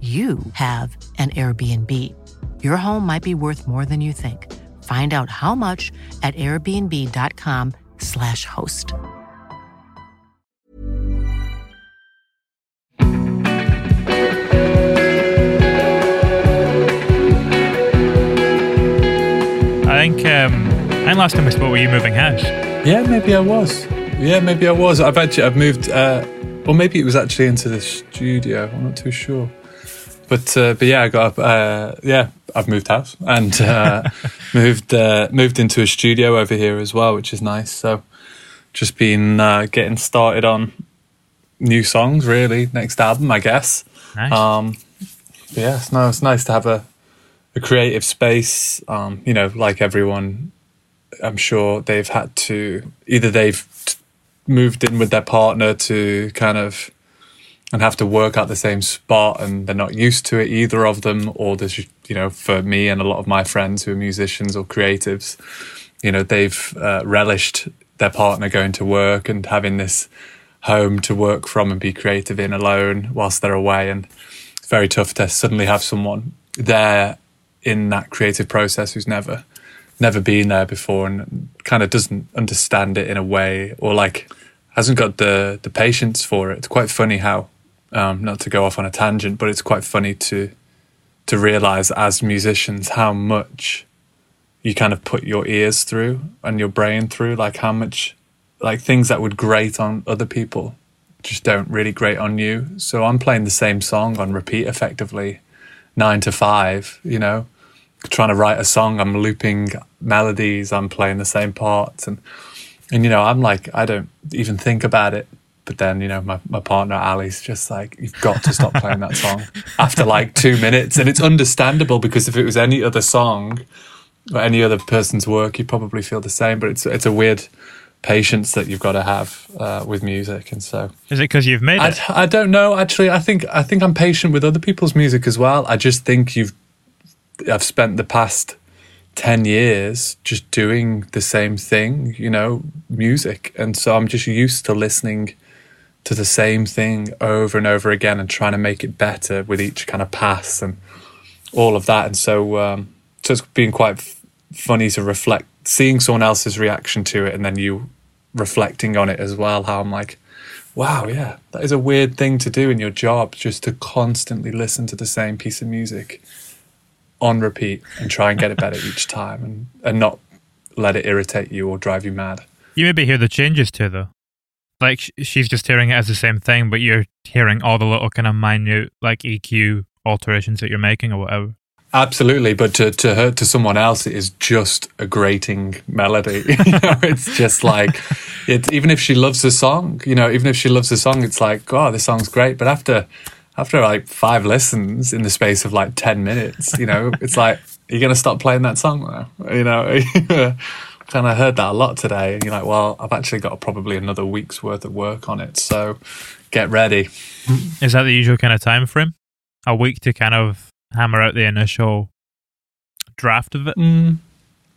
you have an Airbnb. Your home might be worth more than you think. Find out how much at airbnb.com/slash host. I think um, I think last time we spoke, were you moving house? Yeah, maybe I was. Yeah, maybe I was. I've actually I've moved, uh, or maybe it was actually into the studio. I'm not too sure. But uh, but yeah, I got uh, yeah, I've moved house and uh, moved uh, moved into a studio over here as well, which is nice. So just been uh, getting started on new songs. Really, next album, I guess. Nice. Um, yeah, it's nice. It's nice to have a a creative space. Um, you know, like everyone, I'm sure they've had to either they've moved in with their partner to kind of and have to work at the same spot and they're not used to it either of them or there's you know for me and a lot of my friends who are musicians or creatives you know they've uh, relished their partner going to work and having this home to work from and be creative in alone whilst they're away and it's very tough to suddenly have someone there in that creative process who's never never been there before and kind of doesn't understand it in a way or like hasn't got the the patience for it. It's quite funny how um, not to go off on a tangent, but it's quite funny to to realize as musicians how much you kind of put your ears through and your brain through, like how much like things that would grate on other people just don't really grate on you. So I'm playing the same song on repeat effectively, nine to five, you know, trying to write a song. I'm looping melodies. I'm playing the same parts and, and, you know, I'm like, I don't even think about it but then, you know, my, my partner Ali's just like, you've got to stop playing that song after like two minutes. And it's understandable because if it was any other song or any other person's work, you'd probably feel the same. But it's it's a weird patience that you've got to have uh, with music. And so, is it because you've made I, it? I don't know. Actually, I think I think I'm patient with other people's music as well. I just think you've I've spent the past 10 years just doing the same thing, you know, music. And so I'm just used to listening to the same thing over and over again and trying to make it better with each kind of pass and all of that. And so, um, so it's been quite f- funny to reflect, seeing someone else's reaction to it, and then you reflecting on it as well. How I'm like, wow, yeah, that is a weird thing to do in your job, just to constantly listen to the same piece of music on repeat and try and get it better each time, and and not let it irritate you or drive you mad. You maybe hear the changes too, though like she's just hearing it as the same thing, but you're hearing all the little kind of minute like EQ alterations that you're making or whatever. Absolutely, but to, to her, to someone else, it is just a grating melody. you know, it's just like, it, even if she loves the song, you know, even if she loves the song, it's like, oh, this song's great. But after, after like five listens in the space of like 10 minutes, you know, it's like, you're to stop playing that song now? You know, kind of heard that a lot today. And you're like, well, I've actually got probably another week's worth of work on it. So get ready. Is that the usual kind of time frame? a week to kind of hammer out the initial draft of it? Mm.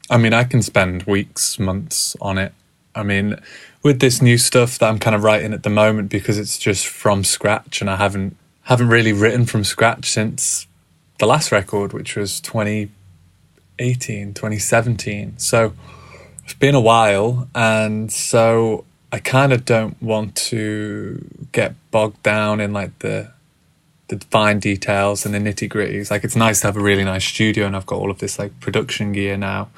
I mean, I can spend weeks, months on it. I mean, with this new stuff that I'm kind of writing at the moment because it's just from scratch and I haven't haven't really written from scratch since the last record which was 2018, 2017. So it's been a while and so I kind of don't want to get bogged down in like the the fine details and the nitty gritties. Like it's nice to have a really nice studio and I've got all of this like production gear now.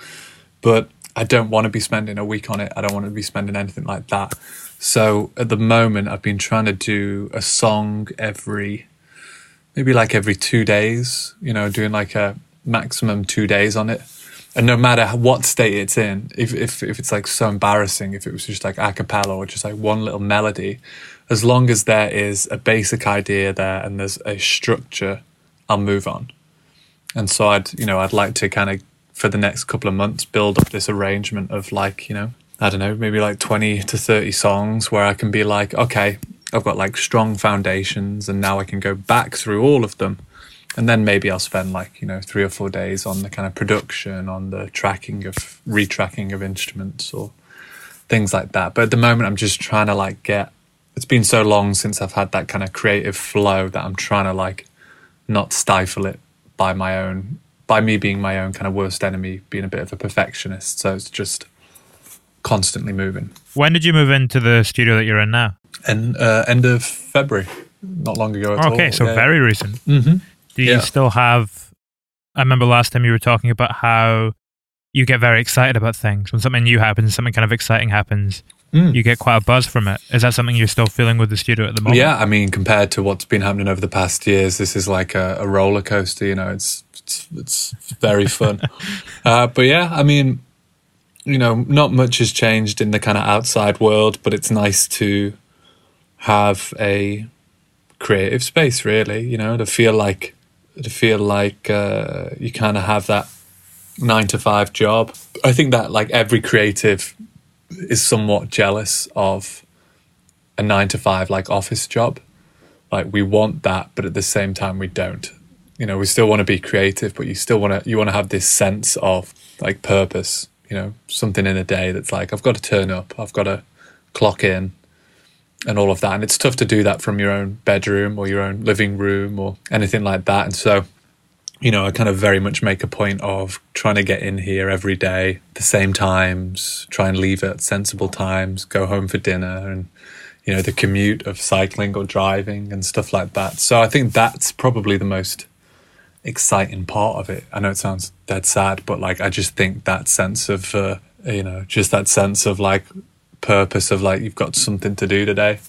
But I don't want to be spending a week on it. I don't want to be spending anything like that. So at the moment, I've been trying to do a song every, maybe like every two days, you know, doing like a maximum two days on it. And no matter what state it's in, if, if, if it's like so embarrassing, if it was just like a cappella or just like one little melody, as long as there is a basic idea there and there's a structure, I'll move on. And so I'd, you know, I'd like to kind of for the next couple of months build up this arrangement of like, you know, I don't know, maybe like 20 to 30 songs where I can be like, okay, I've got like strong foundations and now I can go back through all of them. And then maybe I'll spend like, you know, three or four days on the kind of production, on the tracking of retracking of instruments or things like that. But at the moment, I'm just trying to like get, it's been so long since I've had that kind of creative flow that I'm trying to like not stifle it by my own by me being my own kind of worst enemy, being a bit of a perfectionist. So it's just constantly moving. When did you move into the studio that you're in now? And uh, end of February, not long ago at all. Okay, so yeah. very recent. Mm-hmm. Do you Yeah. still have? I remember last time you were talking about how you get very excited about things when something new happens, something kind of exciting happens. Mm. You get quite a buzz from it. Is that something you're still feeling with the studio at the moment? Yeah, I mean, compared to what's been happening over the past years, this is like a, a roller coaster. You know, it's it's, it's very fun. uh, but yeah, I mean, you know, not much has changed in the kind of outside world, but it's nice to have a creative space. Really, you know, to feel like to feel like uh, you kind of have that nine to five job. I think that like every creative is somewhat jealous of a nine to five like office job. Like we want that, but at the same time we don't. You know, we still want to be creative, but you still want to you want to have this sense of like purpose. You know, something in a day that's like I've got to turn up, I've got to clock in, and all of that. And it's tough to do that from your own bedroom or your own living room or anything like that. And so, you know, I kind of very much make a point of trying to get in here every day, the same times, try and leave at sensible times, go home for dinner, and you know, the commute of cycling or driving and stuff like that. So I think that's probably the most exciting part of it. I know it sounds dead sad, but like I just think that sense of uh, you know, just that sense of like purpose of like you've got something to do today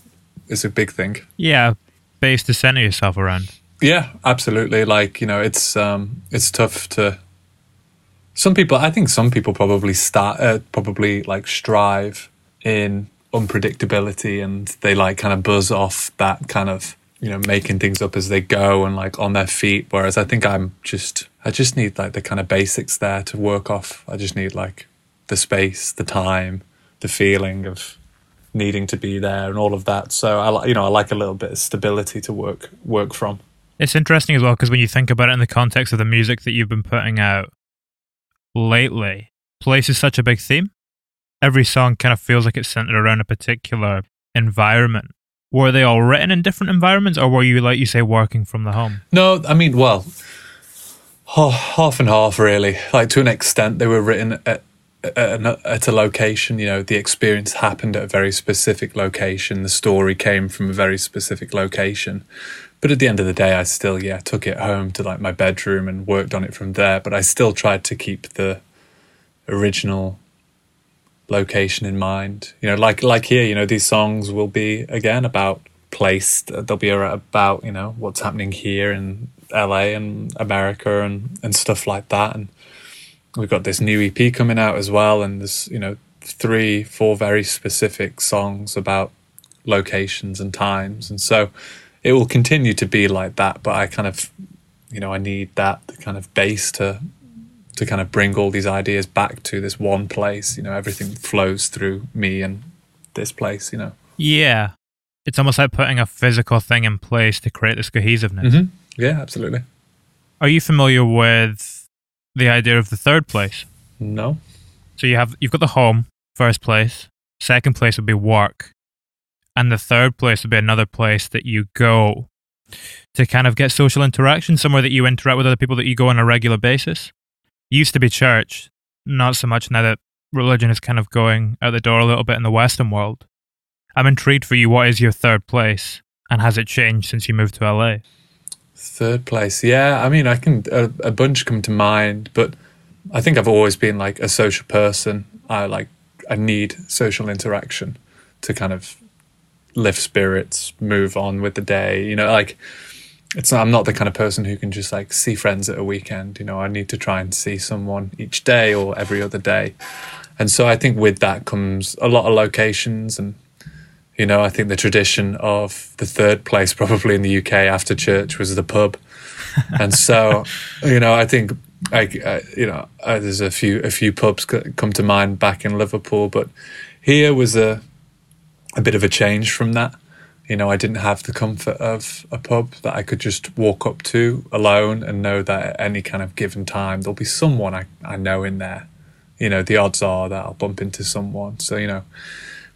is a big thing. Yeah, base to center yourself around. Yeah, absolutely. Like you know, it's um, it's tough to. Some people, I think, some people probably start, uh, probably like strive in unpredictability, and they like kind of buzz off that kind of you know making things up as they go and like on their feet. Whereas I think I'm just, I just need like the kind of basics there to work off. I just need like the space, the time, the feeling of needing to be there, and all of that. So I, you know, I like a little bit of stability to work work from. It's interesting as well because when you think about it in the context of the music that you've been putting out lately, place is such a big theme. Every song kind of feels like it's centered around a particular environment. Were they all written in different environments, or were you, like you say, working from the home? No, I mean, well, half and half, really. Like to an extent, they were written at, at, a location. You know, the experience happened at a very specific location. The story came from a very specific location. But at the end of the day, I still, yeah, took it home to like my bedroom and worked on it from there. But I still tried to keep the original location in mind. You know, like like here, you know, these songs will be again about place. They'll be about you know what's happening here in LA and America and and stuff like that. And we've got this new EP coming out as well, and there's you know three, four very specific songs about locations and times, and so it will continue to be like that. But I kind of you know I need that kind of base to to kind of bring all these ideas back to this one place. You know, everything flows through me and this place. You know. Yeah. It's almost like putting a physical thing in place to create this cohesiveness. Mhm. Yeah, absolutely. Are you familiar with the idea of the third place? No. So you have you've got the home, first place. Second place would be work. And the third place would be another place that you go to kind of get social interaction, somewhere that you interact with other people that you go on a regular basis. Used to be church, not so much now that religion is kind of going out the door a little bit in the Western world. I'm intrigued for you. What is your third place, and has it changed since you moved to LA? Third place. Yeah, I mean, I can a, a bunch come to mind, but I think I've always been like a social person. I like I need social interaction to kind of lift spirits, move on with the day. You know, like it's not, I'm not the kind of person who can just like see friends at a weekend. You know, I need to try and see someone each day or every other day. And so I think with that comes a lot of locations and you know, I think the tradition of the third place, probably in the UK after church, was the pub, and so you know, I think I, I you know, I, there's a few a few pubs come to mind back in Liverpool, but here was a a bit of a change from that. You know, I didn't have the comfort of a pub that I could just walk up to alone and know that at any kind of given time there'll be someone I, I know in there. You know, the odds are that I'll bump into someone. So, you know,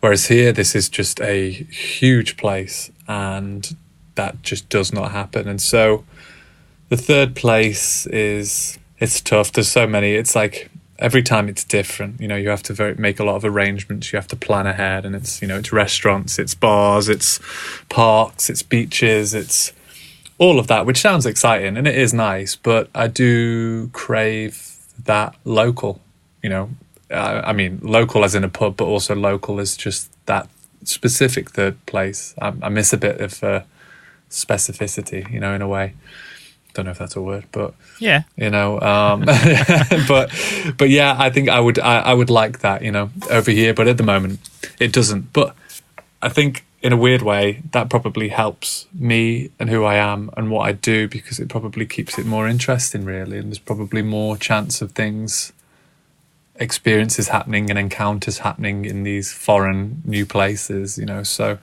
Whereas here, this is just a huge place and that just does not happen. And so the third place is, it's tough. There's so many. It's like every time it's different. You know, you have to very, make a lot of arrangements. You have to plan ahead, and it's you know, it's restaurants, it's bars, it's parks, it's beaches, it's all of that, which sounds exciting and it is nice. But I do crave that local. You know, uh, I mean, local as in a pub, but also local as just that specific third place. I, I miss a bit of uh, specificity, you know, in a way. Don't know if that's a word, but yeah, you know, um, but but yeah, I think I would I, I would like that, you know, over here. But at the moment, it doesn't. But I think in a weird way, that probably helps me and who I am and what I do because it probably keeps it more interesting, really. And there's probably more chance of things experiences happening and encounters happening in these foreign new places, you know. So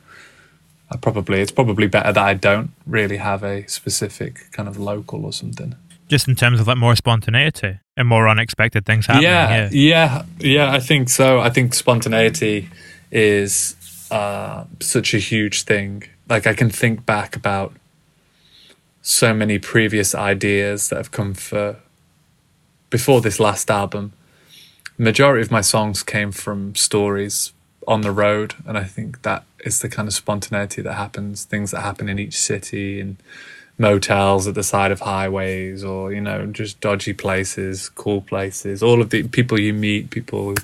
I probably it's probably better that I don't really have a specific kind of local or something. Just in terms of like more spontaneity and more unexpected things happening. Yeah, yeah, yeah. I think so. I think spontaneity is uh, such a huge thing. Like I can think back about so many previous ideas that have come for before this last album majority of my songs came from stories on the road and i think that is the kind of spontaneity that happens things that happen in each city and motels at the side of highways or you know just dodgy places cool places. All of the people you meet people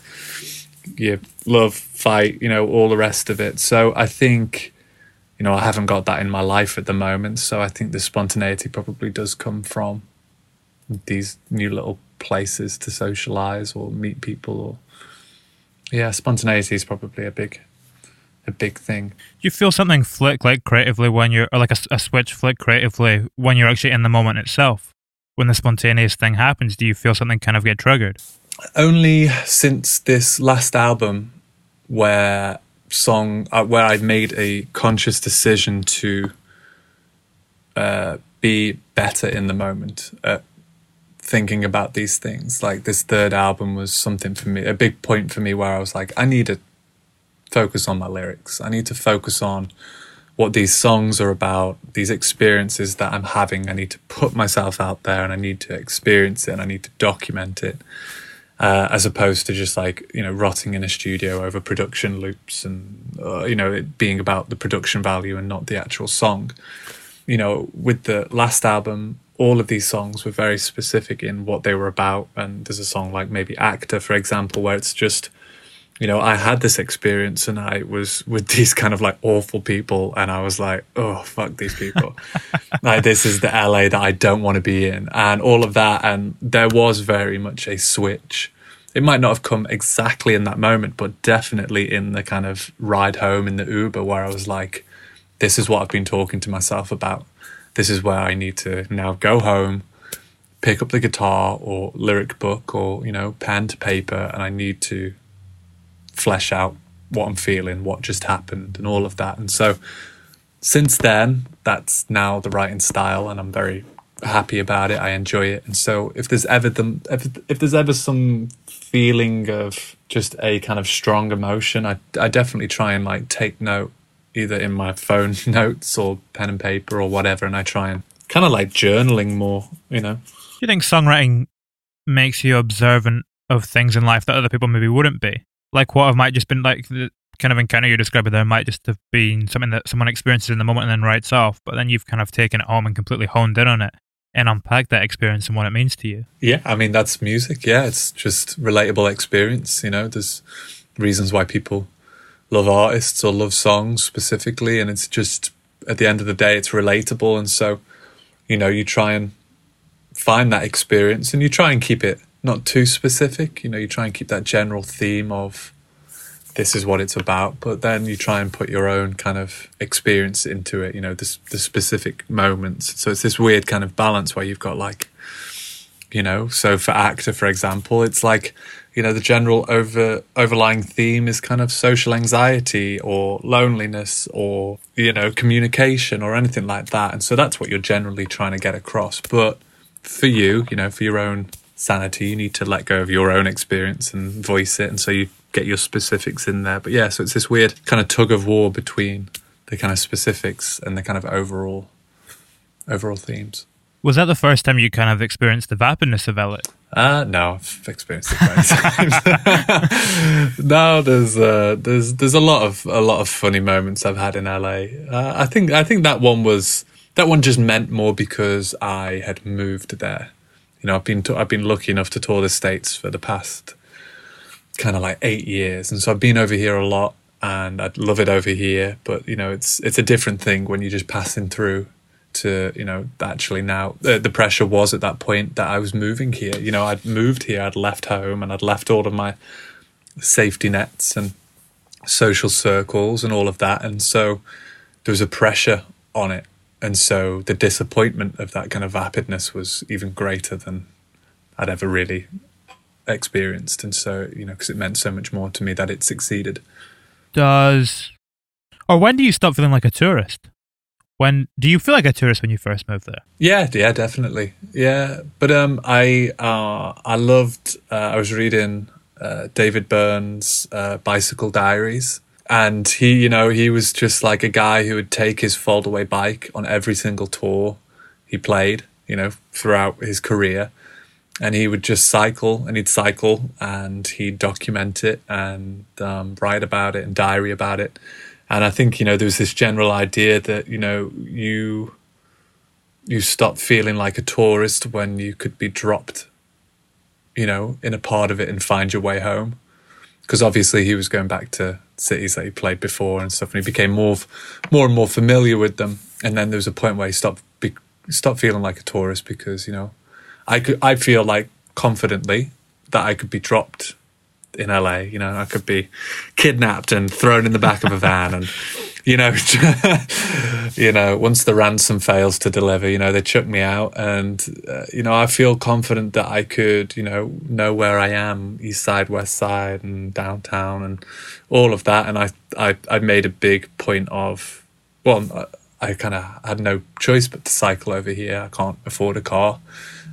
you love fight you know all the rest of it. So i think you know i haven't got that in my life at the moment. So i think the spontaneity probably does come from these new little places to socialize or meet people or yeah spontaneity is probably a big a big thing. Do you feel something flick like creatively when you're or like a, a switch flick creatively when you're actually in the moment itself. When the spontaneous thing happens do you feel something kind of get triggered? Only since this last album where song uh, where i made a conscious decision to uh, be better in the moment uh, thinking about these things. Like this third album was something for me, a big point for me where I was like, I need to focus on my lyrics. I need to focus on what these songs are about, these experiences that I'm having. I need to put myself out there and I need to experience it and I need to document it. Uh, as opposed to just like you know rotting in a studio over production loops and uh, you know it being about the production value and not the actual song you know with the last album all of these songs were very specific in what they were about. And there's a song like maybe Actor, for example, where it's just, you know, I had this experience and I was with these kind of like awful people and I was like, oh, fuck these people. like, this is the LA that I don't want to be in. And all of that. And there was very much a switch. It might not have come exactly in that moment, but definitely in the kind of ride home in the Uber where I was like, this is what I've been talking to myself about this is where I need to now go home, pick up the guitar or lyric book or, you know, pen to paper, and I need to flesh out what I'm feeling, what just happened, and all of that. And so since then, that's now the writing style, and I'm very happy about it. I enjoy it, and so if there's ever the if, if there's ever some feeling of just a kind of strong emotion, I I definitely try and like take note either in my phone notes or pen and paper or whatever, and I try and kind of like journaling more, you know. Do you think songwriting makes you observant of things in life that other people maybe wouldn't be? Like what have might just been like the kind of encounter you're describing there might just have been something that someone experiences in the moment and then writes off, but then you've kind of taken it home and completely honed in on it and unpacked that experience and what it means to you. Yeah, I mean that's music. Yeah, it's just relatable experience. You know, there's reasons why people love artists or love songs specifically, and it's just at the end of the day, it's relatable, and so you know you try and find that experience, and you try and keep it not too specific. You know, you try and keep that general theme of this is what it's about, but then you try and put your own kind of experience into it. You know, the the specific moments. So it's this weird kind of balance where you've got like, you know, so for actor, for example, it's like you know the general over overlying theme is kind of social anxiety or loneliness or you know communication or anything like that. And so that's what you're generally trying to get across. But for you you know for your own sanity you need to let go of your own experience and voice it. And so you get your specifics in there. But yeah so it's this weird kind of tug of war between the kind of specifics and the kind of overall overall themes. Was that the first time you kind of experienced the vapidness of LA? Uh, no, I've experienced it many times. no, there's uh, there's there's a lot of a lot of funny moments I've had in LA. Uh, I think I think that one was that one just meant more because I had moved there. You know, I've been to, I've been lucky enough to tour the states for the past kind of like eight years, and so I've been over here a lot, and I'd love it over here. But you know, it's it's a different thing when you're just passing through to you know actually now the, the pressure was at that point that I was moving here. You know, I'd moved here, I'd left home, and I'd left all of my safety nets and social circles and all of that, and so there was a pressure on it, and so the disappointment of that kind of vapidness was even greater than I'd ever really experienced, and so you know because it meant so much more to me that it succeeded. Does or when do you stop feeling like a tourist? When do you feel like a tourist when you first moved there? Yeah, yeah, definitely. Yeah, but um, I uh, I loved. Uh, I was reading uh, David Byrne's uh, Bicycle Diaries, and he, you know, he was just like a guy who would take his foldaway bike on every single tour he played. You know, throughout his career, and he would just cycle, and he'd cycle, and he'd document it and um, write about it and diary about it. And I think you know there was this general idea that you know you you stop feeling like a tourist when you could be dropped, you know, in a part of it and find your way home. Because obviously he was going back to cities that he played before and stuff, and he became more more and more familiar with them. And then there was a point where he stopped be, stopped feeling like a tourist because you know I could I feel like confidently that I could be dropped in LA. You know, I could be kidnapped and thrown in the back of a van, and you know, you know, once the ransom fails to deliver, you know, they chuck me out, and uh, you know, I feel confident that I could, you know, know where I am, east side, west side, and downtown, and all of that. And I, I, I made a big point of, well. I kind of had no choice but to cycle over here. I can't afford a car,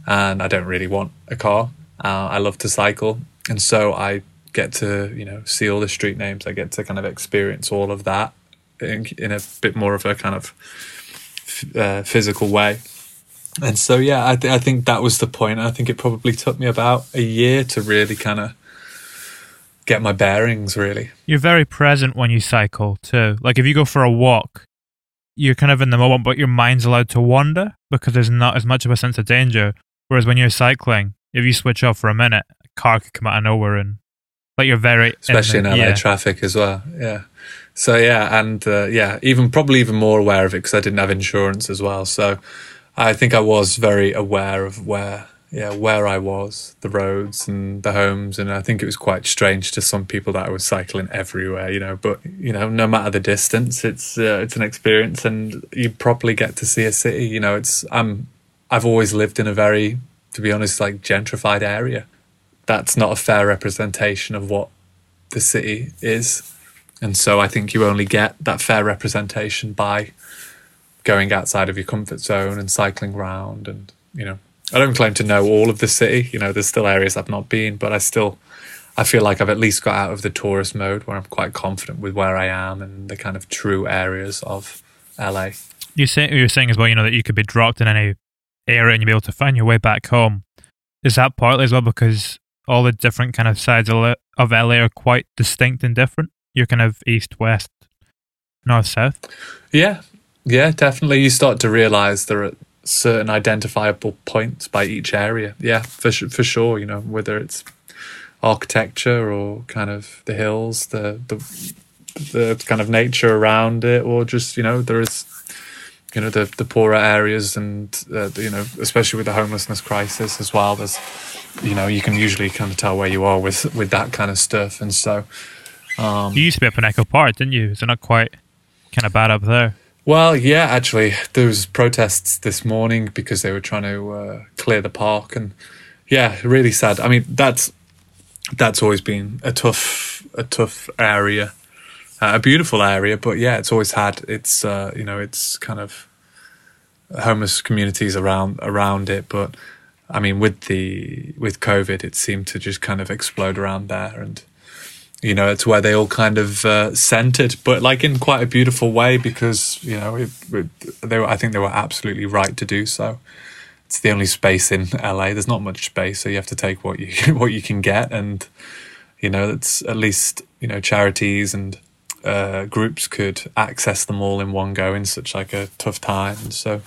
and I don't really want a car. Uh, I love to cycle, and so I get to you know see all the street names. I get to kind of experience all of that in, in a bit more of a kind of uh, physical way. And so yeah, I, th- I think that was the point. I think it probably took me about a year to really kind of get my bearings. Really, You're very present when you cycle too. Like if you go for a walk, you're kind of in the moment, but your mind's allowed to wander because there's not as much of a sense of danger. Whereas when you're cycling, if you switch off for a minute, a car could come out of nowhere and like you're very especially in, the, LA yeah. traffic as well. Yeah. So yeah, and uh, yeah, even probably even more aware of it because I didn't have insurance as well. So I think I was very aware of where yeah where I was, the roads and the homes, and I think it was quite strange to some people that I was cycling everywhere. You know, but you know, no matter the distance, it's uh, it's an experience, and you properly get to see a city. You know, it's I'm I've always lived in a very, to be honest, like gentrified area. That's not a fair representation of what the city is And so I think you only get that fair representation by going outside of your comfort zone and cycling around. And, you know, I don't claim to know all of the city. You know, there's still areas I've not been, but I still, I feel like I've at least got out of the tourist mode where I'm quite confident with where I am and the kind of true areas of LA. You say you were saying as well, you know, that you could be dropped in any area and you'd be able to find your way back home. Is that partly as well because all the different kind of sides of LA, of LA are quite distinct and different? You're kind of east, west, north, south. Yeah, yeah, definitely. You start to realize there are certain identifiable points by each area. Yeah, for for sure. You know, whether it's architecture or kind of the hills, the the the kind of nature around it, or just you know there is you know the the poorer areas and uh, you know especially with the homelessness crisis as well. There's you know you can usually kind of tell where you are with with that kind of stuff, and so. Um, you used to be up in Echo Park, didn't you? Is it not quite kind of bad up there? Well, yeah, actually, there was protests this morning because they were trying to uh, clear the park, and yeah, really sad. I mean, that's that's always been a tough a tough area, uh, a beautiful area, but yeah, it's always had its uh, you know it's kind of homeless communities around around it, but I mean, with the with COVID, it seemed to just kind of explode around there, and you know, it's where they all kind of uh, centered, but like in quite a beautiful way because you know it, it, they were, I think they were absolutely right to do so. It's the only space in LA. There's not much space, so you have to take what you what you can get, and you know, it's at least you know charities and uh, groups could access them all in one go in such like a tough time, and so.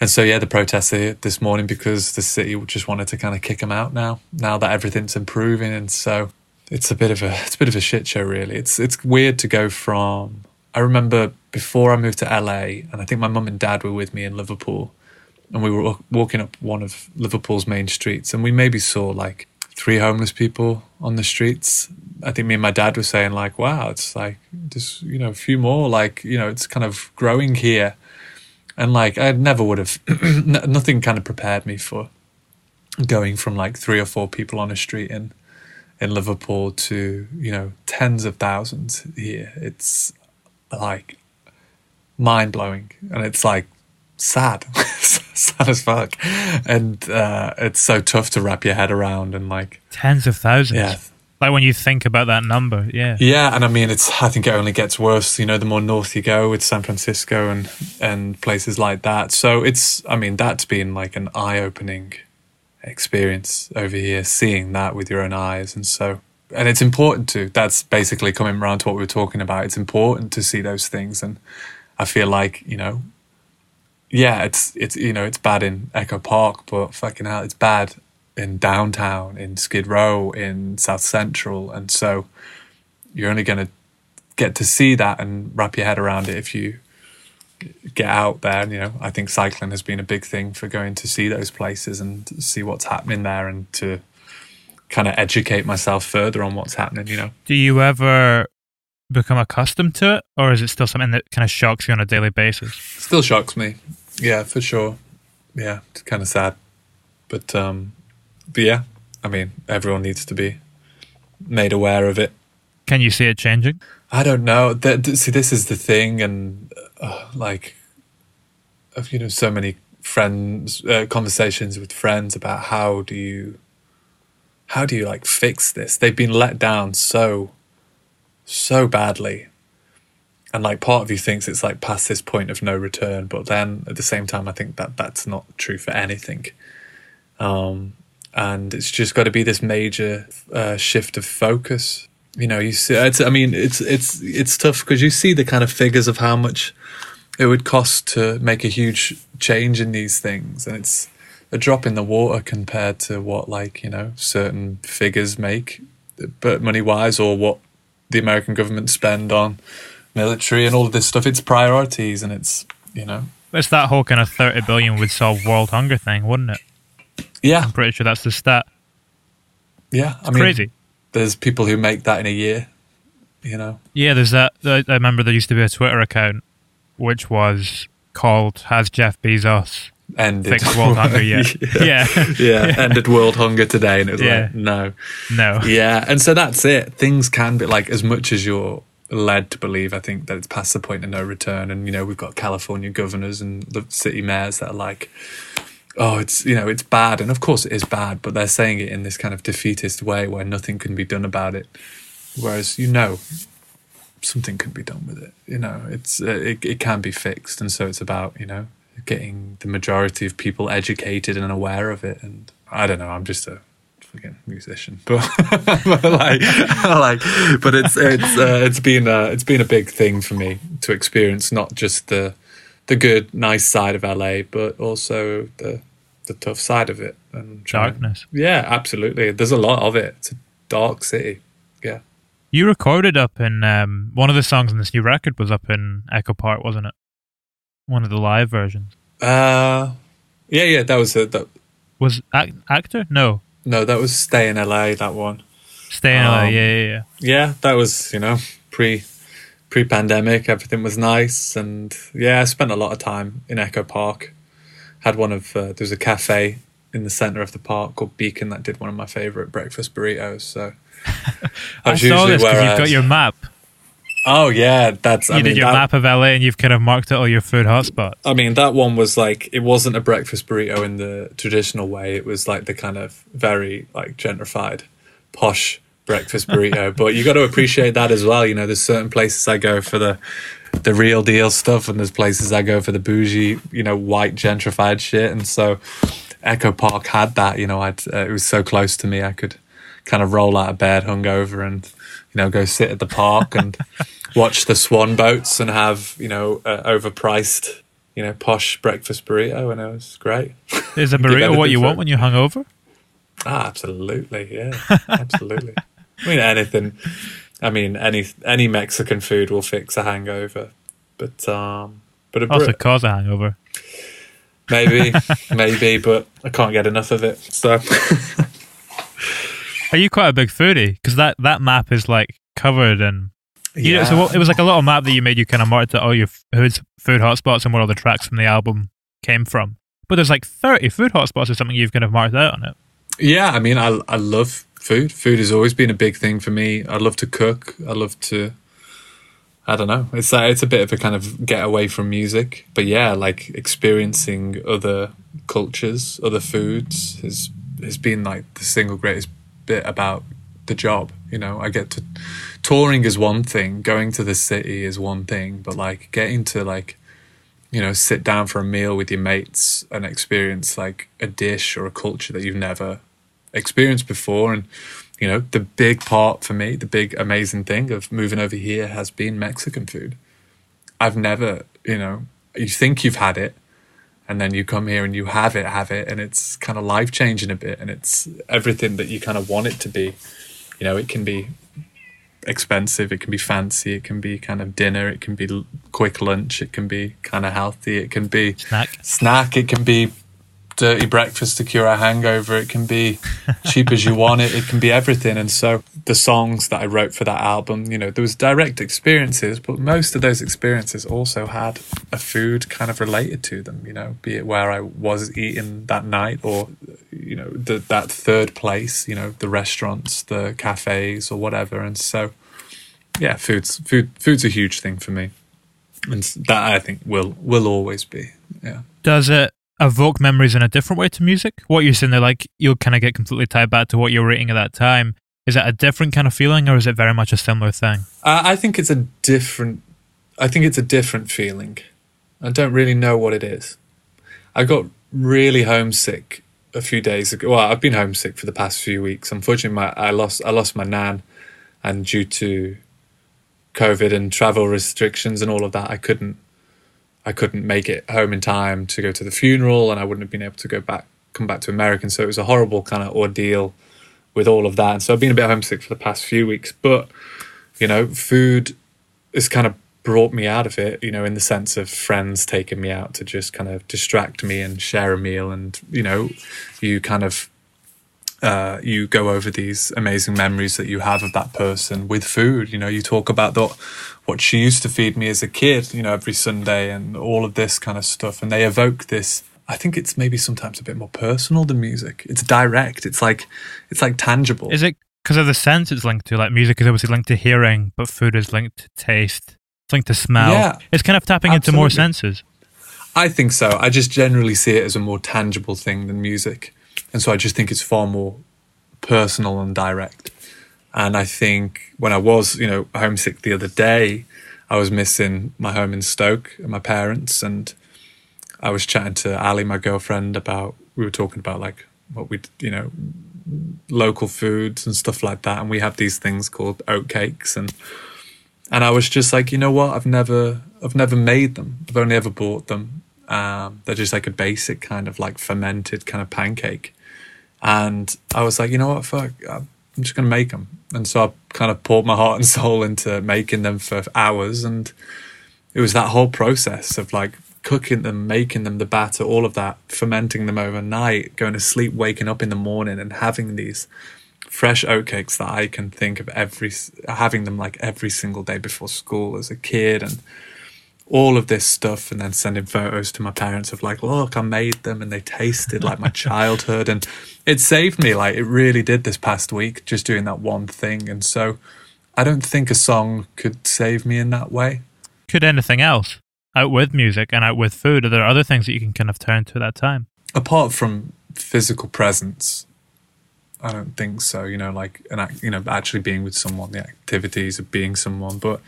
And so, yeah, the protests this morning because the city just wanted to kind of kick them out now. Now that everything's improving, and so it's a bit of a it's a bit of a shit show really. It's it's weird to go from I remember before I moved to LA and I think my mum and dad were with me in Liverpool and we were walking up one of Liverpool's main streets and we maybe saw like three homeless people on the streets. I think me and my dad were saying like, wow, it's like just you know a few more like you know it's kind of growing here, and like I never would have nothing kind of prepared me for going from like three or four people on a street in in Liverpool to you know tens of thousands here. It's like mind blowing, and it's like sad, sad as fuck, and uh, it's so tough to wrap your head around. And like tens of thousands, yeah. Like when you think about that number, yeah, yeah, and I mean, it's. I think it only gets worse. You know, the more north you go with San Francisco and and places like that. So it's. I mean, that's been like an eye opening experience over here, seeing that with your own eyes. And so, and it's important to, that's basically coming around to what we were talking about. It's important to see those things. And I feel like, you know, yeah, it's, it's, you know, it's bad in Echo Park, but fucking hell, it's bad in downtown, in Skid Row, in South Central. And so you're only going to get to see that and wrap your head around it if you get out there. And, you know, I think cycling has been a big thing for going to see those places and see what's happening there and to kind of educate myself further on what's happening, you know. Do you ever become accustomed to it or is it still something that kind of shocks you on a daily basis? Still shocks me. Yeah, for sure. Yeah, it's kind of sad. But um but yeah, I mean, everyone needs to be made aware of it. Can you see it changing? I don't know. see, this is the thing, and uh, like, I've you know so many friends uh, conversations with friends about how do you, how do you like fix this? They've been let down so, so badly, and like part of you thinks it's like past this point of no return, but then at the same time, I think that that's not true for anything. Um, and it's just got to be this major uh, shift of focus you know, you see, it's, I mean, it's it's it's tough because you see the kind of figures of how much it would cost to make a huge change in these things, and it's a drop in the water compared to what like you know certain figures make, but money wise, or what the American government spend on military and all of this stuff. It's priorities, and it's you know, it's that whole kind of thirty billion would solve world hunger thing, wouldn't it? Yeah, I'm pretty sure that's the stat. Yeah, I mean, crazy there's people who make that in a year. You know. Yeah, there's that. I remember there used to be a Twitter account which was called "Has Jeff Bezos ended fixed world hunger yet?" yeah. yeah. yeah, ended world hunger today, and it was yeah. like, no, no, yeah, and so that's it. Things can be like as much as you're led to believe, I think, that it's past the point of no return. And, you know, we've got California governors and the city mayors that are like, oh, it's, you know, it's bad. And of course it is bad, but they're saying it in this kind of defeatist way where nothing can be done about it. Whereas, you know, something can be done with it. You know, it's, uh, it, it can be fixed. And so it's about, you know, getting the majority of people educated and aware of it. And I don't know, I'm just a fucking musician, but, but like, like, but it's it's uh, it's been a it's been a big thing for me to experience not just the the good, nice side of LA, but also the the tough side of it and trying- Darkness. Yeah, absolutely. There's a lot of it. It's a dark city. Yeah. You recorded up in um, one of the songs on this new record was up in Echo Park, wasn't it? One of the live versions. Uh, yeah, yeah. That was it. That, Was ac- actor? No, no, that was Stay in LA. That one. stay in LA. Um, Yeah, yeah, yeah. yeah, that was you know pre pre pandemic. Everything was nice, and yeah, I spent a lot of time in Echo Park. Had one of uh, there was a cafe in the center of the park called Beacon that did one of my favorite breakfast burritos. So I saw usually this because you've got your map. Oh yeah, that's You I mean did your that, map of LA and you've kind of marked out all your food hotspots. I mean that one was like it wasn't a breakfast burrito in the traditional way. It was like the kind of very like gentrified, posh breakfast burrito. but you got to appreciate that as well. You know, there's certain places I go for the the real deal stuff, and there's places I go for the bougie, you know, white gentrified shit. And so Echo Park had that. You know, I'd uh, it was so close to me, I could kind of roll out of bed hungover and you know go sit at the park and watch the swan boats and have you know uh, overpriced you know posh breakfast burrito and it was great Is a burrito what you want it. when you're hungover? ah absolutely yeah absolutely i mean anything i mean any any mexican food will fix a hangover but um but a Also bur- cause a hangover. maybe maybe but i can't get enough of it so Are you quite a big foodie? Because that, that map is like covered in. You know, so what, it was like a little map that you made. You kind of marked out all your food, food hotspots and where all the tracks from the album came from. But there's like 30 food hotspots or something you've kind of marked out on it. Yeah, I mean, I I love food. Food has always been a big thing for me. I love to cook. I love to. I don't know. It's a, it's a bit of a kind of get away from music, but yeah, like experiencing other cultures, other foods has has been like the single greatest bit about the job. You know, I get to touring is one thing, going to the city is one thing, but like getting to like you know, sit down for a meal with your mates and experience like a dish or a culture that you've never experienced before. And, you know, the big part for me, the big amazing thing of moving over here has been Mexican food. I've never, you know, you think you've had it and then you come here and you have it, have it, and it's kind of life changing a bit and it's everything that you kind of want it to be. You know, it can be expensive, it can be fancy, it can be kind of dinner, it can be quick lunch, it can be kind of healthy, it can be Snack. snack, it can be dirty breakfast to cure a hangover, it can be cheap as you want it, it can be everything. And so the songs that I wrote for that album, you know, there was direct experiences, but most of those experiences also had a food kind of related to them, you know, be it where I was eating that night or you know, the, that third place, you know, the restaurants, the cafes or whatever. And so yeah, food's food food's a huge thing for me. And that I think will will always be. Yeah. Does it evoke memories in a different way to music? What you're saying there, like you'll kind of get completely tied back to what you're rating at that time. Is that a different kind of feeling or is it very much a similar thing? I, I think it's a different. I think it's a different feeling. I don't really know what it is. I got really homesick a few days ago. Well, I've been homesick for the past few weeks. Unfortunately, my I lost I lost my nan, and due to COVID and travel restrictions and all of that, I couldn't I couldn't make it home in time to go to the funeral, and I wouldn't have been able to go back come back to America. And so it was a horrible kind of ordeal with all of that. And so I've been a bit homesick for the past few weeks, but you know, food has kind of brought me out of it, you know, in the sense of friends taking me out to just kind of distract me and share a meal. And, you know, you kind of, uh, you go over these amazing memories that you have of that person with food. You know, you talk about the, what she used to feed me as a kid, you know, every Sunday and all of this kind of stuff. And they evoke this. I think it's maybe sometimes a bit more personal than music. It's direct. It's like, it's like tangible. Is it because of the sense it's linked to. Like music is obviously linked to hearing, but food is linked to taste. It's linked to smell. Yeah, it's kind of tapping into more senses. I think so. I just generally see it as a more tangible thing than music. And so I just think it's far more personal and direct. And I think when I was, you know, homesick the other day, I was missing my home in Stoke and my parents. And I was chatting to Ali, my girlfriend, about, we were talking about like what we'd, you know, local foods and stuff like that. And we have these things called oat cakes. And, and I was just like, you know what? I've never, I've never made them. I've only ever bought them. Um, they're just like a basic kind of like fermented kind of pancake. And I was like, you know what? Fuck, I'm just going to make them. And so I kind of poured my heart and soul into making them for hours. And it was that whole process of like cooking them, making them, the batter, all of that, fermenting them overnight, going to sleep, waking up in the morning and having these fresh oatcakes that I can think of every, having them like every single day before school as a kid. And all of this stuff and then sending photos to my parents of like look i made them and they tasted like my childhood. And it saved me like it really did this past week just doing that one thing. And so i don't think a song could save me in that way. Could anything else? Out with music and out with food? Are there other things that you can kind of turn to at that time? apart from physical presence i don't think so. You know like an act you know actually being with someone the activities of being someone. But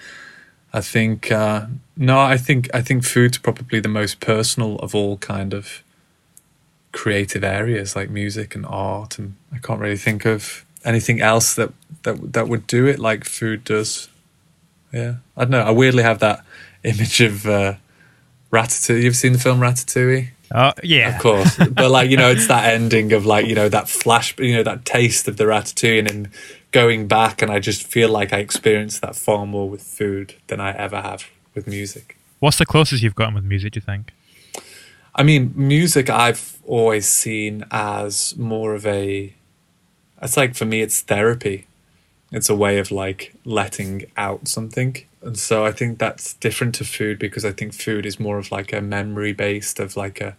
I think uh, no, I think I think food's probably the most personal of all kind of creative areas like music and art, and I can't really think of anything else that that that would do it like food does. Yeah, I don't know. I weirdly have that image of uh, Ratatouille. You've seen the film Ratatouille? Oh, yeah. Of course, but like you know, it's that ending of like you know that flash, you know that taste of the ratatouille, and then going back, and I just feel like I experienced that far more with food than I ever have with music. What's the closest you've gotten with music, do you think? I mean, music I've always seen as more of a. It's like for me, it's therapy. It's a way of like letting out something. And so I think that's different to food because I think food is more of like a memory based of like a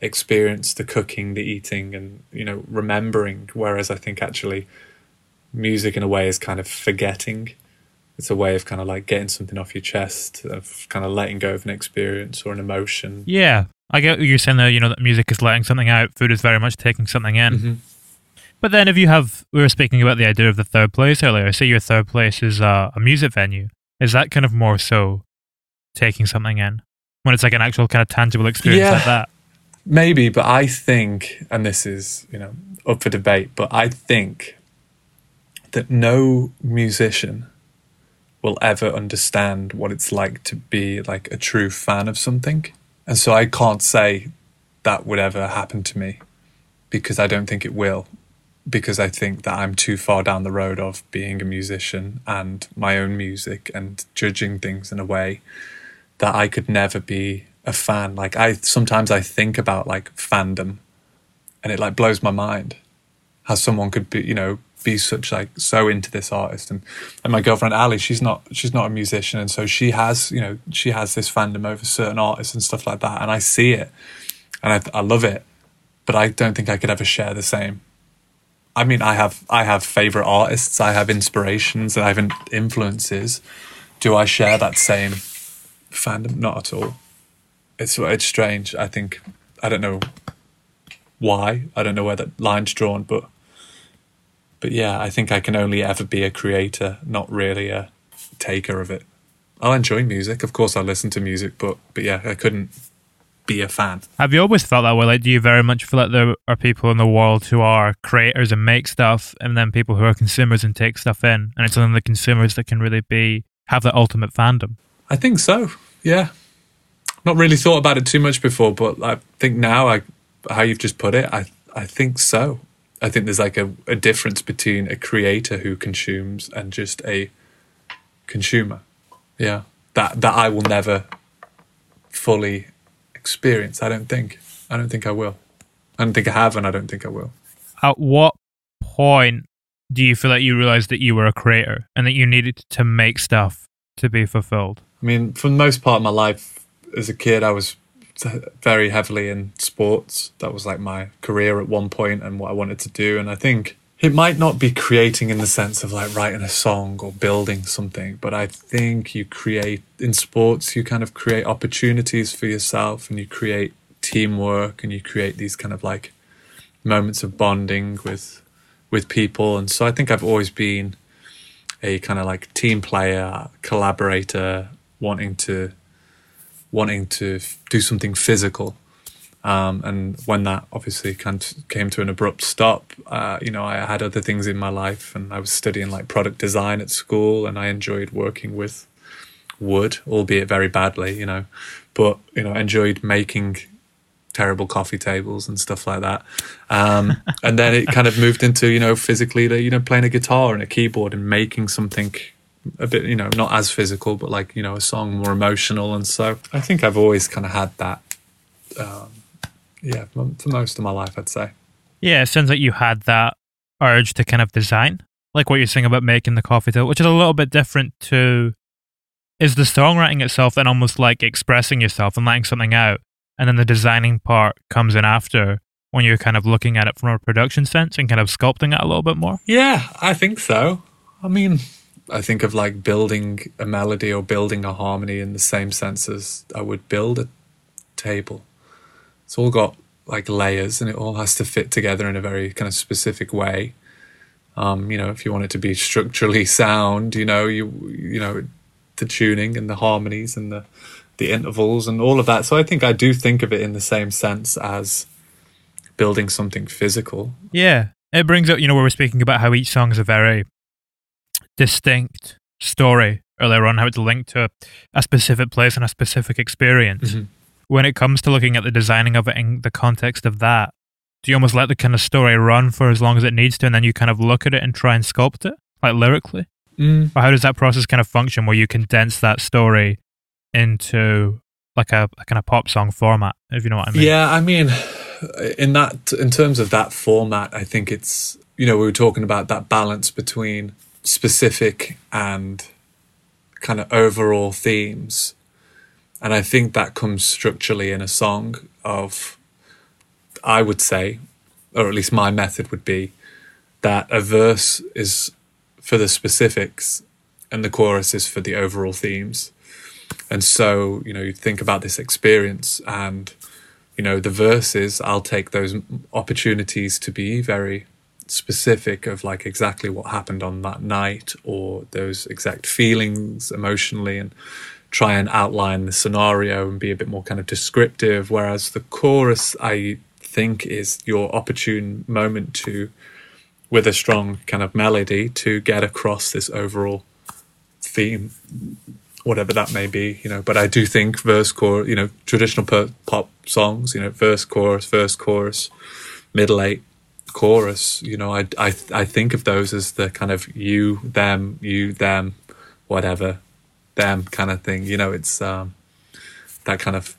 experience, the cooking, the eating, and you know remembering. Whereas I think actually music in a way is kind of forgetting. It's a way of kind of like getting something off your chest, of kind of letting go of an experience or an emotion. Yeah. I get what you're saying there, you know, that music is letting something out, food is very much taking something in. Mhm. But then if you have, we were speaking about the idea of the third place earlier. Say your third place is uh, a music venue. Is that kind of more so taking something in? When it's like an actual kind of tangible experience Yeah. like that? Maybe, but I think, and this is, you know, up for debate, but I think that no musician will ever understand what it's like to be like a true fan of something. And so I can't say that would ever happen to me because I don't think it will. Because I think that I'm too far down the road of being a musician and my own music and judging things in a way that I could never be a fan. Like I sometimes I think about like fandom and it like blows my mind how someone could be, you know, be such like so into this artist. And and my girlfriend Ali she's not she's not a musician. And so she has you know she has this fandom over certain artists and stuff like that. And I see it and I, I love it but I don't think I could ever share the same. I mean I have I have favorite artists. I have inspirations and I have influences. Do I share that same fandom? Not at all. It's it's strange. I think I don't know why. I don't know where that line's drawn but but yeah, I think I can only ever be a creator, not really a taker of it. I'll enjoy music, of course. I'll listen to music, but but yeah, I couldn't be a fan. Have you always felt that way? Like, do you very much feel like there are people in the world who are creators and make stuff, and then people who are consumers and take stuff in, and it's only the consumers that can really be have that ultimate fandom? I think so. Yeah, not really thought about it too much before, but I think now, I how you've just put it, I I think so. I think there's like a, a difference between a creator who consumes and just a consumer. Yeah, that that I will never fully experience. I don't think. I don't think I will. I don't think I have, and I don't think I will. At what point do you feel like you realized that you were a creator and that you needed to make stuff to be fulfilled? I mean, for the most part of my life as a kid, I was very heavily in sports. That was like my career at one point and what I wanted to do. And I think it might not be creating in the sense of like writing a song or building something, but I think you create in sports, you kind of create opportunities for yourself and you create teamwork and you create these kind of like moments of bonding with with people. And so I think I've always been a kind of like team player, collaborator, wanting to wanting to do something physical um, and when that obviously kind of came to an abrupt stop, uh, you know, I had other things in my life, and I was studying like product design at school, and I enjoyed working with wood, albeit very badly, you know, but you know, enjoyed making terrible coffee tables and stuff like that. Um, and then it kind of moved into you know physically, you know, playing a guitar and a keyboard and making something a bit, you know, not as physical, but like you know, a song more emotional. And so I think I've always kind of had that. Um, yeah, for most of my life, I'd say. Yeah, it sounds like you had that urge to kind of design, like what you're saying about making the coffee table, which is a little bit different to. Is the songwriting itself then almost like expressing yourself and letting something out, and then the designing part comes in after when you're kind of looking at it from a production sense and kind of sculpting it a little bit more? Yeah, I think so. I mean, I think of like building a melody or building a harmony in the same sense as I would build a table it's all got like layers and it all has to fit together in a very kind of specific way. Um, you know, if you want it to be structurally sound, you know, you you know, the tuning and the harmonies and the the intervals and all of that. So I think I do think of it in the same sense as building something physical. Yeah. It brings up, you know, where we're speaking about how each song is a very distinct story earlier on, how it's linked to a specific place and a specific experience. Mm-hmm when it comes to looking at the designing of it in the context of that, do you almost let the kind of story run for as long as it needs to, and then you kind of look at it and try and sculpt it, like lyrically? Mm. Or how does that process kind of function where you condense that story into like a, a kind of pop song format, if you know what I mean? Yeah, I mean, in that, in terms of that format, I think it's, you know, we were talking about that balance between specific and kind of overall themes and I think that comes structurally in a song of, I would say, or at least my method would be, that a verse is for the specifics and the chorus is for the overall themes. And so, you know, you think about this experience and, you know, the verses, I'll take those opportunities to be very specific of like exactly what happened on that night or those exact feelings emotionally and try and outline the scenario and be a bit more kind of descriptive. Whereas the chorus, I think, is your opportune moment to, with a strong kind of melody, to get across this overall theme, whatever that may be, you know. But I do think verse, chorus, you know, traditional pop songs, you know, verse, chorus, verse, chorus, middle eight, chorus. You know, I I I think of those as the kind of you, them, you, them, whatever them kind of thing. You know, it's um, that kind of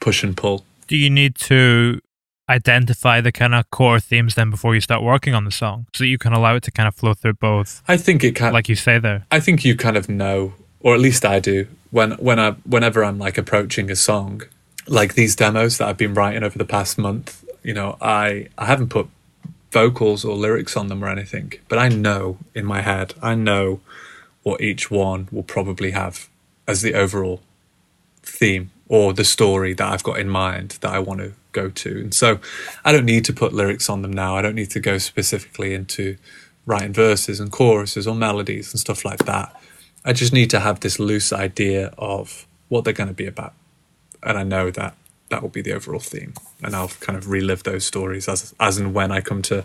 push and pull. Do you need to identify the kind of core themes then before you start working on the song so that you can allow it to kind of flow through both? I think it can. Like you say there. I think you kind of know, or at least I do, when when I whenever I'm like approaching a song, like these demos that I've been writing over the past month. You know, I I haven't put vocals or lyrics on them or anything, but I know in my head, I know what each one will probably have as the overall theme or the story that I've got in mind that I want to go to. And so I don't need to put lyrics on them now. I don't need to go specifically into writing verses and choruses or melodies and stuff like that. I just need to have this loose idea of what they're going to be about. And I know that that will be the overall theme. And I'll kind of relive those stories as as and when I come to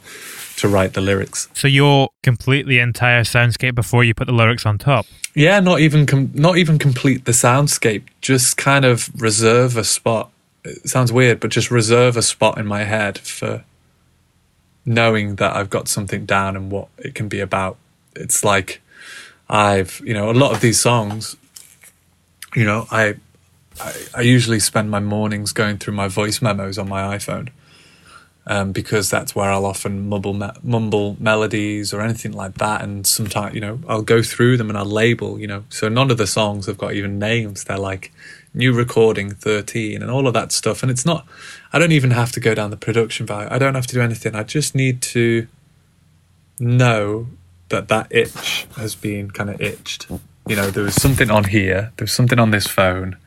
to write the lyrics. So you'll complete the entire soundscape before you put the lyrics on top. Yeah, not even com- not even complete the soundscape. Just kind of reserve a spot. It sounds weird, but just reserve a spot in my head for knowing that I've got something down and what it can be about. It's like I've, you know, a lot of these songs, you know, I I, I usually spend my mornings going through my voice memos on my iPhone. Um, because that's where I'll often mumble, me- mumble melodies or anything like that. And sometimes, you know, I'll go through them and I'll label, you know. So none of the songs have got even names. They're like new recording 13 and all of that stuff. And it's not, I don't even have to go down the production value. I don't have to do anything. I just need to know that that itch has been kind of itched. You know, there was something on here, there was something on this phone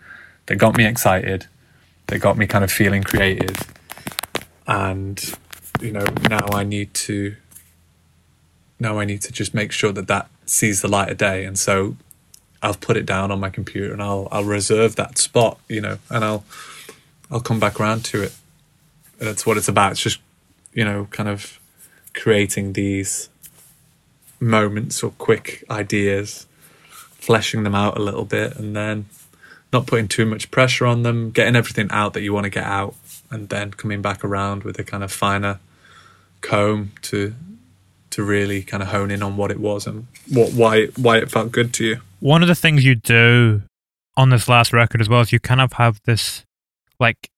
that got me excited, that got me kind of feeling creative. And, you know, now I need to, now I need to just make sure that that sees the light of day. And so I'll put it down on my computer and I'll, I'll reserve that spot, you know, and I'll, I'll come back around to it. And that's what it's about. It's just, you know, kind of creating these moments or quick ideas, fleshing them out a little bit, and then not putting too much pressure on them, getting everything out that you want to get out, and then coming back around with a kind of finer comb to to really kind of hone in on what it was and what why why it felt good to you. One of the things you do on this last record as well is you kind of have this like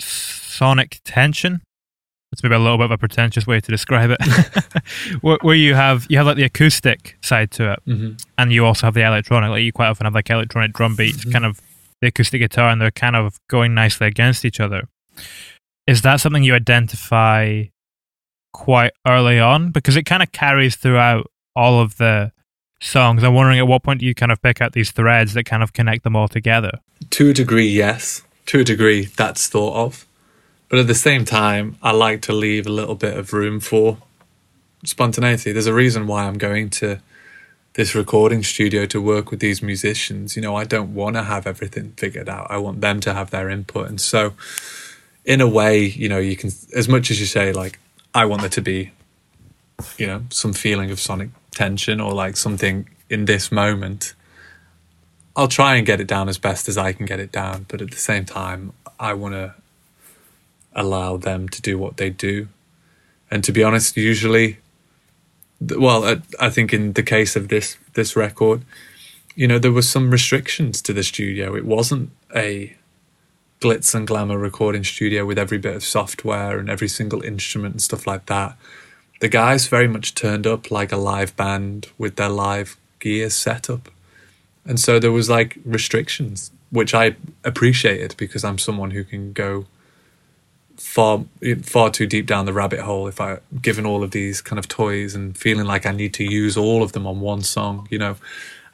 sonic tension it's maybe a little bit of a pretentious way to describe it, where, where, you have you have like the acoustic side to it, mm-hmm. and you also have the electronic. Like you quite often have like electronic drum beats, mm-hmm. kind of the acoustic guitar, and they're kind of going nicely against each other. Is that something you identify quite early on because it kind of carries throughout all of the songs? I'm wondering at what point do you kind of pick out these threads that kind of connect them all together? To a degree, yes. To a degree, that's thought of but at the same time, I like to leave a little bit of room for spontaneity. There's a reason why I'm going to this recording studio to work with these musicians. You know, I don't want to have everything figured out. I want them to have their input. And so, in a way, you know, you can, as much as you say, like, I want there to be, you know, some feeling of sonic tension or like something in this moment. I'll try and get it down as best as I can get it down. But at the same time, I want to allow them to do what they do. And to be honest, usually, well, I think in the case of this this record, you know, there were some restrictions to the studio. It wasn't a glitz and glamour recording studio with every bit of software and every single instrument and stuff like that. The guys very much turned up like a live band with their live gear set up. And so there was like restrictions, which I appreciated because I'm someone who can go far far too deep down the rabbit hole if I given all of these kind of toys and feeling like I need to use all of them on one song, you know.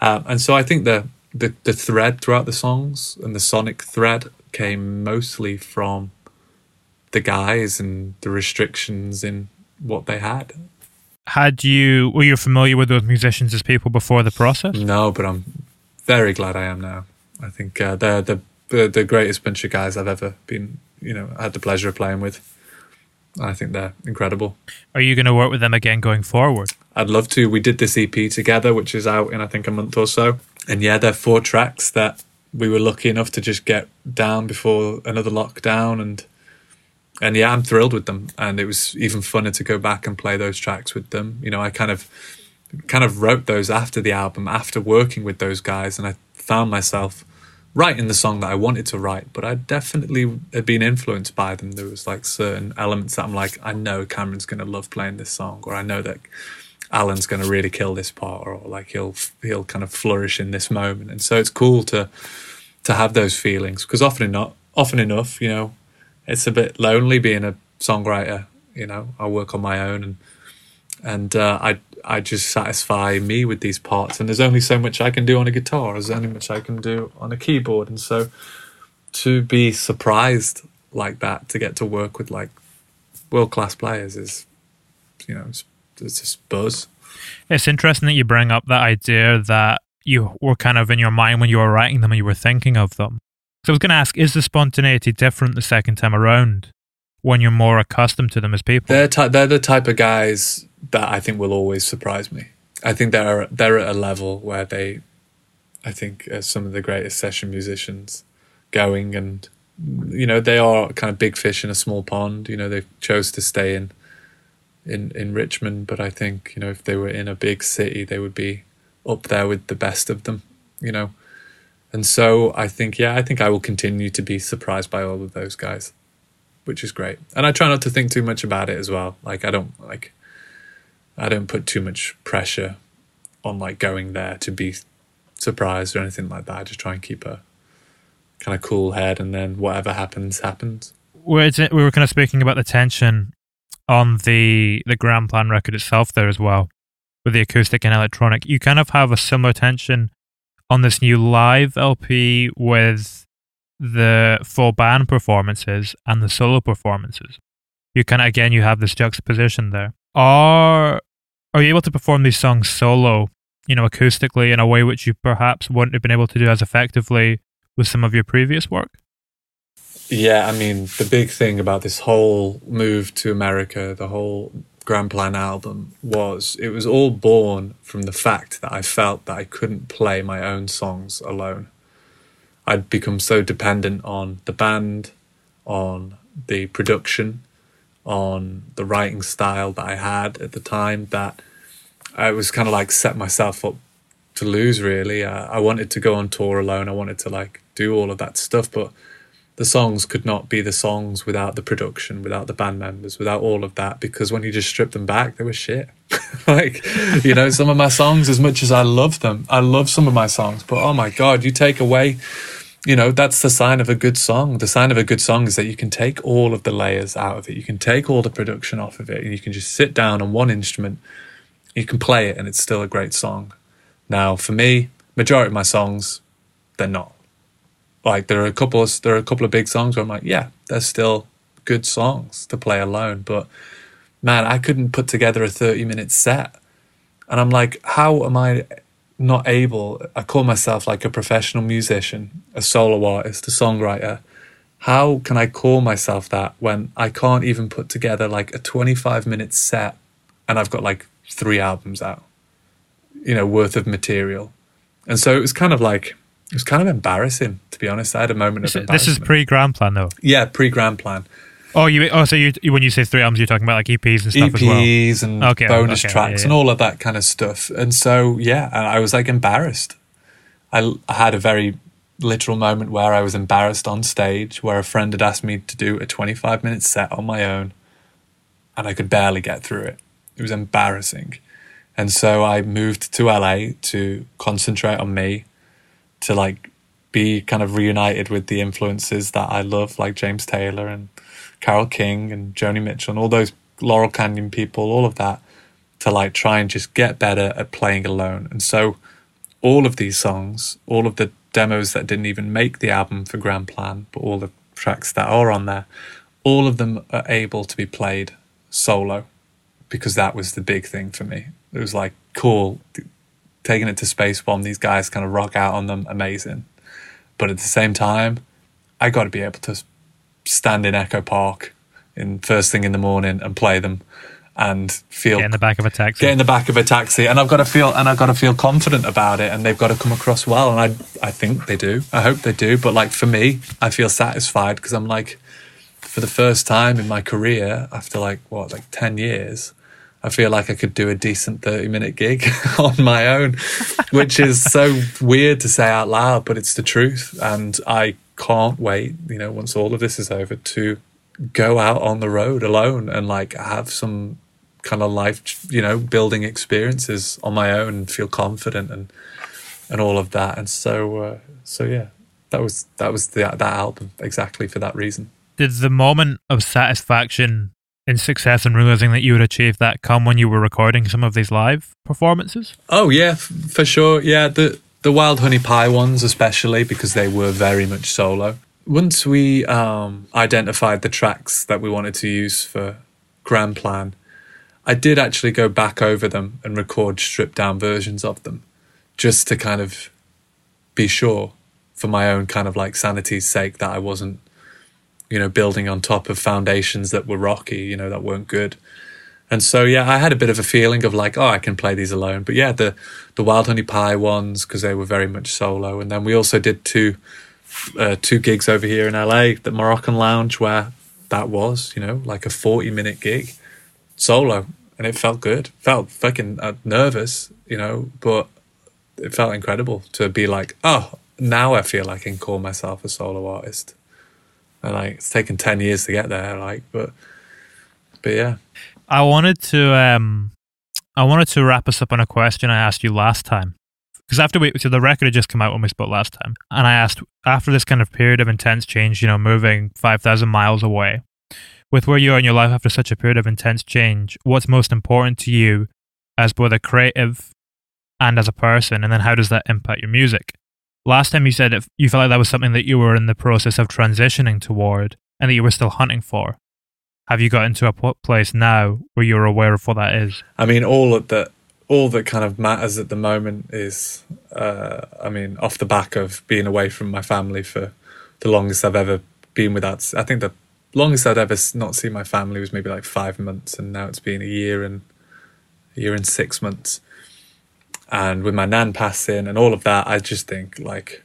Um, and so I think the, the the thread throughout the songs and the sonic thread came mostly from the guys and the restrictions in what they had. Had you were you familiar with those musicians as people before the process? No, but I'm very glad I am now. I think uh, they're the, the the greatest bunch of guys I've ever been you know had the pleasure of playing with. I think they're incredible. Are you going to work with them again going forward? I'd love to. We did this EP together, which is out in I think a month or so. And yeah, they're four tracks that we were lucky enough to just get down before another lockdown and and yeah, I'm thrilled with them. And it was even funner to go back and play those tracks with them. You know, I kind of kind of wrote those after the album, after working with those guys, and I found myself writing the song that I wanted to write, but I definitely had been influenced by them. There was like certain elements that I'm like, I know Cameron's going to love playing this song, or I know that Alan's going to really kill this part, or like he'll he'll kind of flourish in this moment. And so it's cool to to have those feelings because often enough, often enough, you know, it's a bit lonely being a songwriter. You know, I work on my own and and uh, I I just satisfy me with these parts. And there's only so much I can do on a guitar. There's only much I can do on a keyboard. And so to be surprised like that, to get to work with like world class players is, you know, it's, it's just buzz. It's interesting that you bring up that idea that you were kind of in your mind when you were writing them and you were thinking of them. So I was going to ask, is the spontaneity different the second time around when you're more accustomed to them as people? They're, ty- they're the type of guys that I think will always surprise me. I think they're they're at a level where they, I think, are some of the greatest session musicians going, and you know they are kind of big fish in a small pond. You know they chose to stay in, in in Richmond, but I think you know if they were in a big city, they would be up there with the best of them. You know, and so I think yeah, I think I will continue to be surprised by all of those guys, which is great. And I try not to think too much about it as well. Like I don't like I don't put too much pressure on like going there to be surprised or anything like that. I just try and keep a kind of cool head, and then whatever happens, happens. we we were kind of speaking about the tension on the the Grand Plan record itself there as well, with the acoustic and electronic. You kind of have a similar tension on this new live LP with the full band performances and the solo performances. You kind of again you have this juxtaposition there. Are are you able to perform these songs solo, you know, acoustically in a way which you perhaps wouldn't have been able to do as effectively with some of your previous work? Yeah, I mean, the big thing about this whole move to America, the whole Grand Plan album, was it was all born from the fact that I felt that I couldn't play my own songs alone. I'd become so dependent on the band, on the production, on the writing style that I had at the time that I was kind of like set myself up to lose really. I, wanted to go on tour alone. I wanted to like do all of that stuff, but the songs could not be the songs without the production, without the band members, without all of that. Because when you just strip them back, they were shit. like, you know, some of my songs, as much as I love them, I love some of my songs, but oh my God, you take away, you know, that's the sign of a good song. The sign of a good song is that you can take all of the layers out of it. You can take all the production off of it and you can just sit down on one instrument. You can play it and it's still a great song. Now, for me, majority of my songs, they're not like there are a couple of there are a couple of big songs where I'm like, yeah, they're still good songs to play alone. But man, I couldn't put together a 30 minute set. And I'm like, how am I not able? I call myself like a professional musician, a solo artist, a songwriter. How can I call myself that when I can't even put together like a 25 minute set and I've got like three albums out, you know, worth of material? And so it was kind of like, it was kind of embarrassing, to be honest. I had a moment This, of is- this is pre Grand Plan though. yeah, pre Grand Plan. Oh, you oh so you when you say three albums, you're talking about like EPs and stuff as well. EPs and Okay, bonus okay, tracks yeah, and all of that kind of stuff. And so, yeah, I I was like embarrassed. I, I had a very literal moment where I was embarrassed on stage, where a friend had asked me to do a 25 minute set on my own, and I could barely get through it. It was embarrassing. And so I moved to LA to concentrate on me, to like be kind of reunited with the influences that I love, like James Taylor and Carole King and Joni Mitchell and all those Laurel Canyon people, all of that, to like try and just get better at playing alone. And so all of these songs, all of the demos that didn't even make the album for Grand Plan, but all the tracks that are on there, all of them are able to be played solo because that was the big thing for me. It was like, cool, taking it to Spacebomb, these guys kind of rock out on them, amazing. But at the same time, I got to be able to stand in Echo Park in first thing in the morning and play them and feel Get in the back of a taxi. get in the back of a taxi and I've got to feel and I've got to feel confident about it and they've got to come across well and I I think they do. I hope they do, but like for me, I feel satisfied because I'm like for the first time in my career after like what like 10 years I feel like I could do a decent 30 minute gig on my own, which is so weird to say out loud, but it's the truth. And I can't wait, you know, once all of this is over to go out on the road alone and like have some kind of life, you know, building experiences on my own and feel confident and, and all of that. And so, uh, so yeah, that was, that was the, that album exactly for that reason. Did the moment of satisfaction in success and realizing that you had achieved that come when you were recording some of these live performances? Oh yeah, f- for sure. Yeah, the the wild honey pie ones especially because they were very much solo. Once we um, identified the tracks that we wanted to use for Grand Plan, I did actually go back over them and record stripped down versions of them, just to kind of be sure for my own kind of like sanity's sake that I wasn't, you know, building on top of foundations that were rocky, you know, that weren't good. And so yeah, I had a bit of a feeling of like, oh, I can play these alone. But yeah, the the Wild Honey Pie ones because they were very much solo. And then we also did two uh, two gigs over here in LA, the Moroccan Lounge, where that was you know like a forty minute gig solo, and it felt good. Felt fucking uh, nervous, you know, but it felt incredible to be like, oh, now I feel I can call myself a solo artist. And like it's taken ten years to get there, like, but but yeah. I wanted to um I wanted to wrap us up on a question I asked you last time. Because after we so the record had just come out when we spoke last time. And I asked after this kind of period of intense change, you know, moving five thousand miles away, with where you are in your life after such a period of intense change, what's most important to you as both a creative and as a person? And then how does that impact your music? Last time you said it, you felt like that was something that you were in the process of transitioning toward and that you were still hunting for. Have you got into a place now where you're aware of what that is? I mean, all that, all that kind of matters at the moment is, uh, I mean, off the back of being away from my family for the longest I've ever been without. I think the longest I'd ever not seen my family was maybe like five months, and now it's been a year and a year and six months and with my nan passing and all of that, I just think like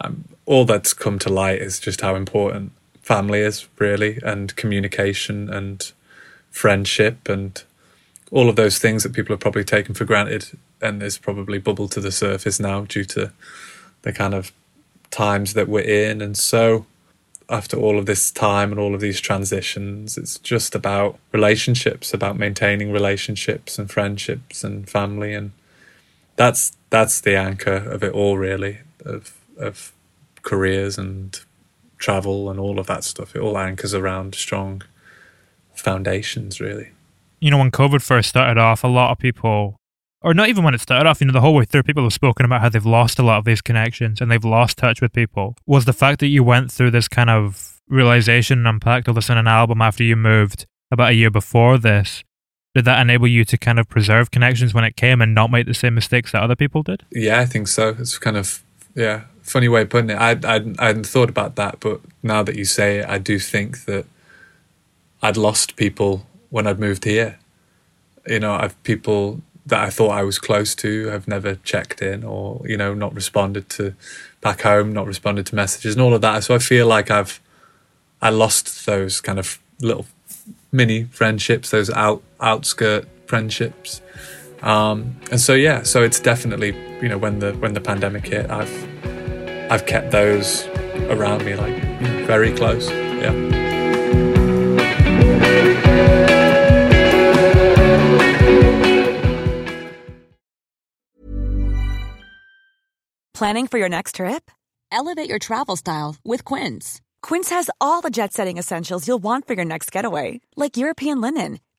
um, all that's come to light is just how important family is really, and communication and friendship and all of those things that people have probably taken for granted and is probably bubbled to the surface now due to the kind of times that we're in. And so after all of this time and all of these transitions, it's just about relationships, about maintaining relationships and friendships and family and that's that's the anchor of it all, really, of of careers and travel and all of that stuff. It all anchors around strong foundations, really. You know, when COVID first started off, a lot of people, or not even when it started off, you know, the whole way through, people have spoken about how they've lost a lot of these connections and they've lost touch with people. Was the fact that you went through this kind of realization and unpacked all this in an album after you moved about a year before this, did that enable you to kind of preserve connections when it came and not make the same mistakes that other people did? Yeah, I think so. It's kind of yeah, funny way of putting it. I I I hadn't thought about that, but now that you say it, I do think that I'd lost people when I'd moved here. You know, I've people that I thought I was close to have never checked in or you know not responded to back home, not responded to messages and all of that. So I feel like I've I lost those kind of little mini friendships, those out outskirt friendships. Um, and so yeah, so it's definitely you know when the when the pandemic hit, I've I've kept those around me like very close. Yeah. Planning for your next trip? Elevate your travel style with Quince. Quince has all the jet setting essentials you'll want for your next getaway, like European linen